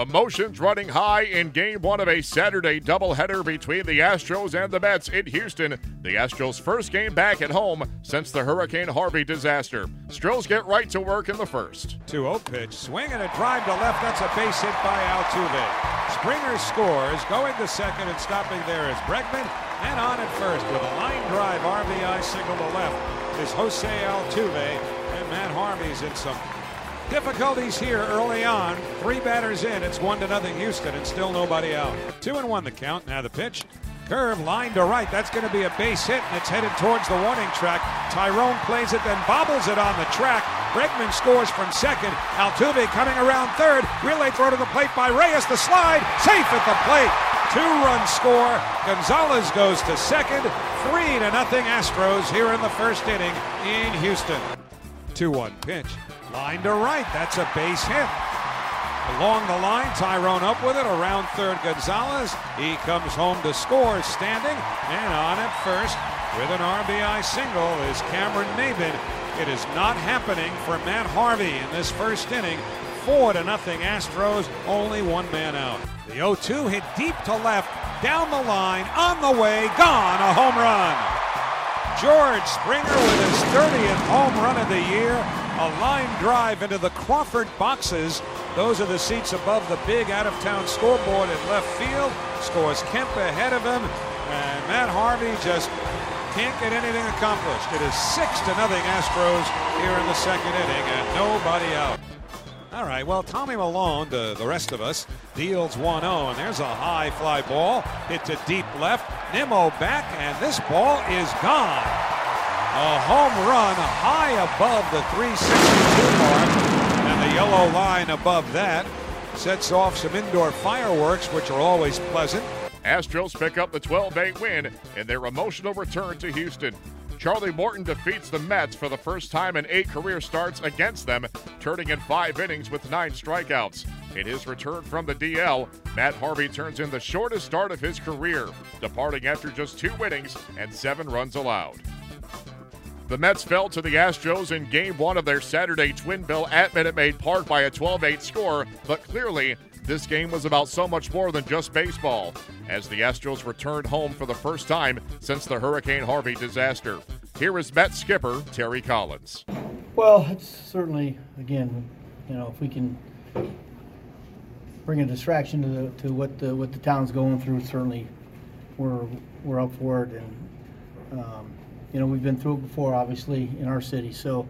Emotions running high in game one of a Saturday doubleheader between the Astros and the Mets in Houston. The Astros' first game back at home since the Hurricane Harvey disaster. Strills get right to work in the first. 2 0 pitch, swing and a drive to left. That's a base hit by Altuve. Springer scores, going to second and stopping there is Bregman. And on at first with a line drive RBI single to left is Jose Altuve. And Matt Harvey's in some difficulties here early on. Three batters in. It's one to nothing Houston, and still nobody out. Two and one the count. Now the pitch. Curve line to right. That's going to be a base hit, and it's headed towards the warning track. Taijeron plays it, then bobbles it on the track. Bregman scores from second. Altuve coming around third. Relay throw to the plate by Reyes. The slide safe at the plate. Two-run score. Gonzalez goes to second. Three to nothing Astros here in the first inning in Houston. 2-1 pitch. Line to right. That's a base hit. Along the line, Taijeron up with it. Around third, Gonzalez. He comes home to score standing. And on at first with an RBI single is Cameron Maybin. It is not happening for Matt Harvey in this first inning. Four to nothing Astros, only one man out. The 0-2 hit deep to left, down the line, on the way, gone, a home run. George Springer with his 30th home run of the year. A line drive into the Crawford boxes. Those are the seats above the big out of town scoreboard in left field. Scores Kemp ahead of him. And Matt Harvey just can't get anything accomplished. It is six to nothing Astros here in the second inning and nobody out. All right, well, Tommy Milone, to the rest of us, deals 1 0, and there's a high fly ball. Hit to deep left. Nimmo back, and this ball is gone. A home run high above the 362 mark, and the yellow line above that sets off some indoor fireworks, which are always pleasant. Astros pick up the 12 8 win in their emotional return to Houston. Charlie Morton defeats the Mets for the first time in eight career starts against them, turning in five innings with nine strikeouts. In his return from the DL, Matt Harvey turns in the shortest start of his career, departing after just two innings and seven runs allowed. The Mets fell to the Astros in game one of their Saturday twin bill at Minute Maid Park by a 12 8 score, but clearly this game was about so much more than just baseball, as the Astros returned home for the first time since the Hurricane Harvey disaster. Here is Mets skipper Terry Collins. Well, it's certainly, again, you know, if we can bring a distraction to the, to what the what the town's going through, certainly we're we're up for it, and um, you know we've been through it before, obviously in our city, so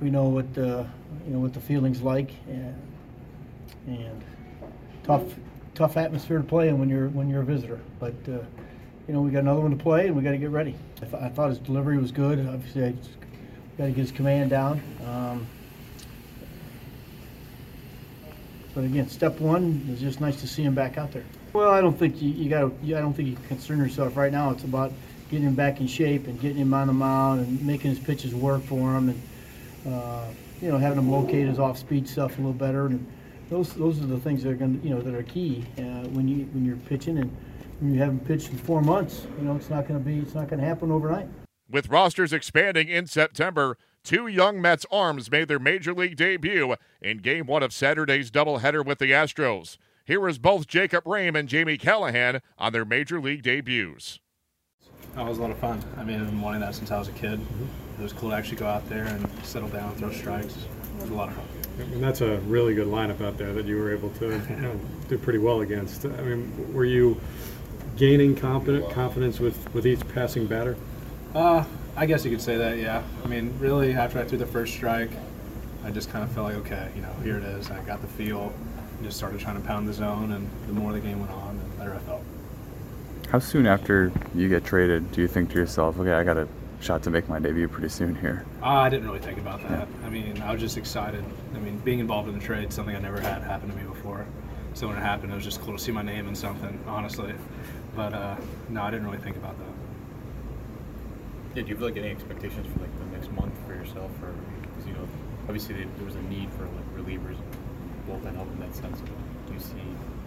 we know what the you know what the feelings like, and and tough tough atmosphere to play in when you're when you're a visitor, but. Uh, you know, we got another one to play, and we got to get ready. I, th- I thought his delivery was good. Obviously, I got to get his command down. Um, but again, step one is just nice to see him back out there. Well, I don't think you, you got to. I don't think you concern yourself right now. It's about getting him back in shape and getting him on the mound and making his pitches work for him, and uh, you know, having him locate his off-speed stuff a little better. And those those are the things that are going you know that are key uh, when you when you're pitching and when you haven't pitched in four months. You know, it's not going to be. It's not going to happen overnight. With rosters expanding in September, two young Mets arms made their major league debut in game one of Saturday's doubleheader with the Astros. Here is both Jacob Rhame and Jamie Callahan on their major league debuts. That was a lot of fun. I mean, I've been wanting that since I was a kid. It was cool to actually go out there and settle down, throw strikes. It was a lot of fun. And that's a really good lineup out there that you were able to you know, do pretty well against. I mean, were you gaining confident confidence with, with each passing batter? Uh, I guess you could say that, yeah. I mean, really, after I threw the first strike, I just kind of felt like, okay, you know, here it is. I got the feel. and just started trying to pound the zone, and the more the game went on, the better I felt. How soon after you get traded do you think to yourself, okay, I got a shot to make my debut pretty soon here? Uh, I didn't really think about that. I mean, I was just excited. I mean, being involved in the trade, something I never had happen to me before. So when it happened, it was just cool to see my name in something, honestly. But uh, no, I didn't really think about that. Yeah, do you have like any expectations for like the next month for yourself, or because you know, obviously there was a need for like relievers and bullpen help in that sense. But do you see, kind of,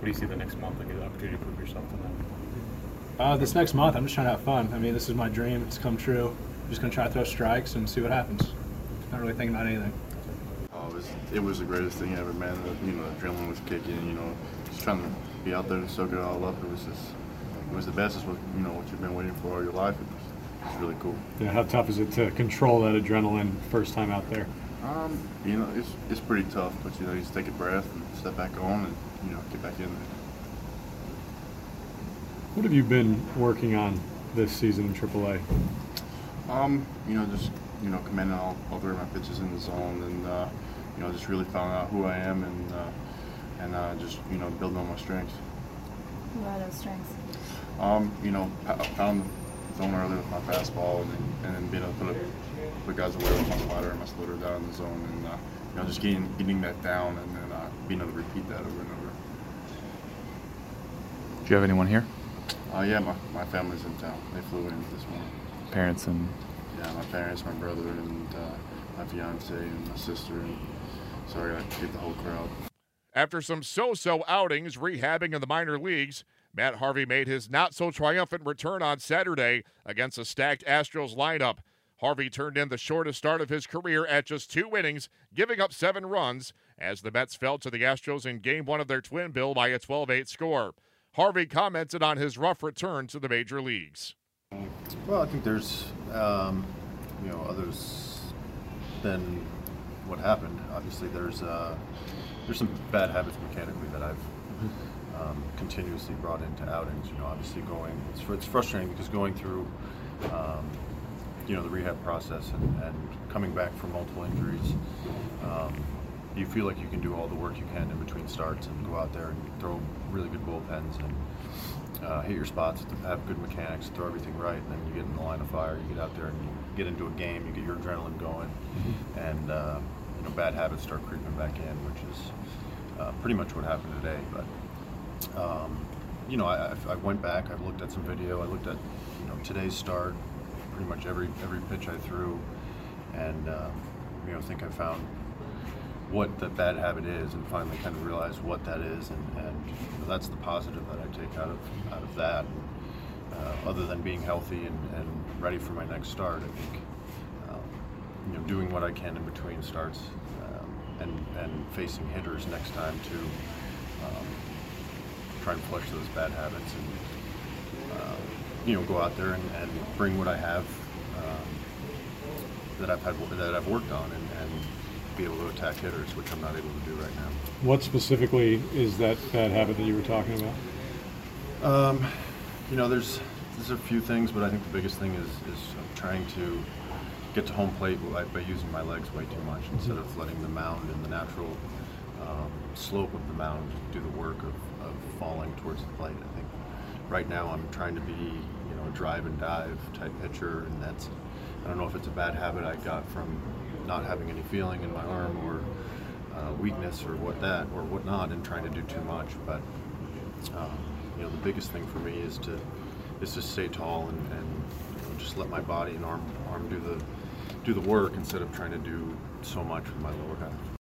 what do you see the next month like an opportunity to prove yourself to them? Uh, this next month, I'm just trying to have fun. I mean, this is my dream. It's come true. I'm just gonna try to throw strikes and see what happens. Not really thinking about anything. Uh, was it was the greatest thing ever, man. The, you know, the adrenaline was kicking. You know, just trying to be out there and soak it all up. It was just, it was the best. It's what you know what you've been waiting for all your life. It was, it's really cool. Yeah, how tough is it to control that adrenaline first time out there? Um, you know, it's it's pretty tough, but you know, you just take a breath and step back on, and you know, get back in there. What have you been working on this season in AAA? Um, you know, just you know, commanding all, all three of my pitches in the zone, and uh, you know, just really finding out who I am, and uh, and uh, just you know, building on my strengths. What are those strengths? Um, you know, I I found the zone early with my fastball, and then, and then being able to put, up, put guys away with my slider and my splitter down in the zone, and uh, you know, just getting getting that down, and then uh, being able to repeat that over and over. Do you have anyone here? Uh, yeah, my, my family's in town. They flew in this morning. Parents and Yeah, my parents, my brother, and uh, my fiance, and my sister. And so I got to get the whole crowd. After some so so outings rehabbing in the minor leagues, Matt Harvey made his not so triumphant return on Saturday against a stacked Astros lineup. Harvey turned in the shortest start of his career at just two innings, giving up seven runs as the Mets fell to the Astros in game one of their twin bill by a 12 8 score. Harvey commented on his rough return to the major leagues. Well, I think there's, um, you know, others than what happened. Obviously, there's uh, there's some bad habits mechanically that I've um, continuously brought into outings. You know, obviously going, it's, it's frustrating because going through, um, you know, the rehab process and, and coming back from multiple injuries, um, you feel like you can do all the work you can in between starts and go out there and throw really good bullpens and uh, hit your spots, have good mechanics, throw everything right, and then you get in the line of fire. You get out there and you get into a game, you get your adrenaline going, and uh, you know bad habits start creeping back in, which is uh, pretty much what happened today. But um, you know, I, I- went back, I looked at some video, I looked at you know today's start, pretty much every every pitch I threw, and um, you know I think I found what the bad habit is and finally kind of realize what that is and, and you know, that's the positive that I take out of out of that. Uh, other than being healthy and, and ready for my next start I think um, you know doing what I can in between starts um, and and facing hitters next time to um, try and flush those bad habits and uh, you know go out there and, and bring what I have um, that I've had that I've worked on and, and be able to attack hitters, which I'm not able to do right now. What specifically is that bad habit that you were talking about? Um, you know, there's there's a few things, but I think the biggest thing is is trying to get to home plate by, by using my legs way too much instead of letting the mound and the natural um, slope of the mound do the work of, of falling towards the plate. I think right now I'm trying to be you know a drive and dive type pitcher, and that's I don't know if it's a bad habit I got from not having any feeling in my arm or uh, weakness or what that or whatnot, and trying to do too much, but um, you know the biggest thing for me is to is to stay tall and, and you know, just let my body and arm arm do the do the work instead of trying to do so much with my lower half.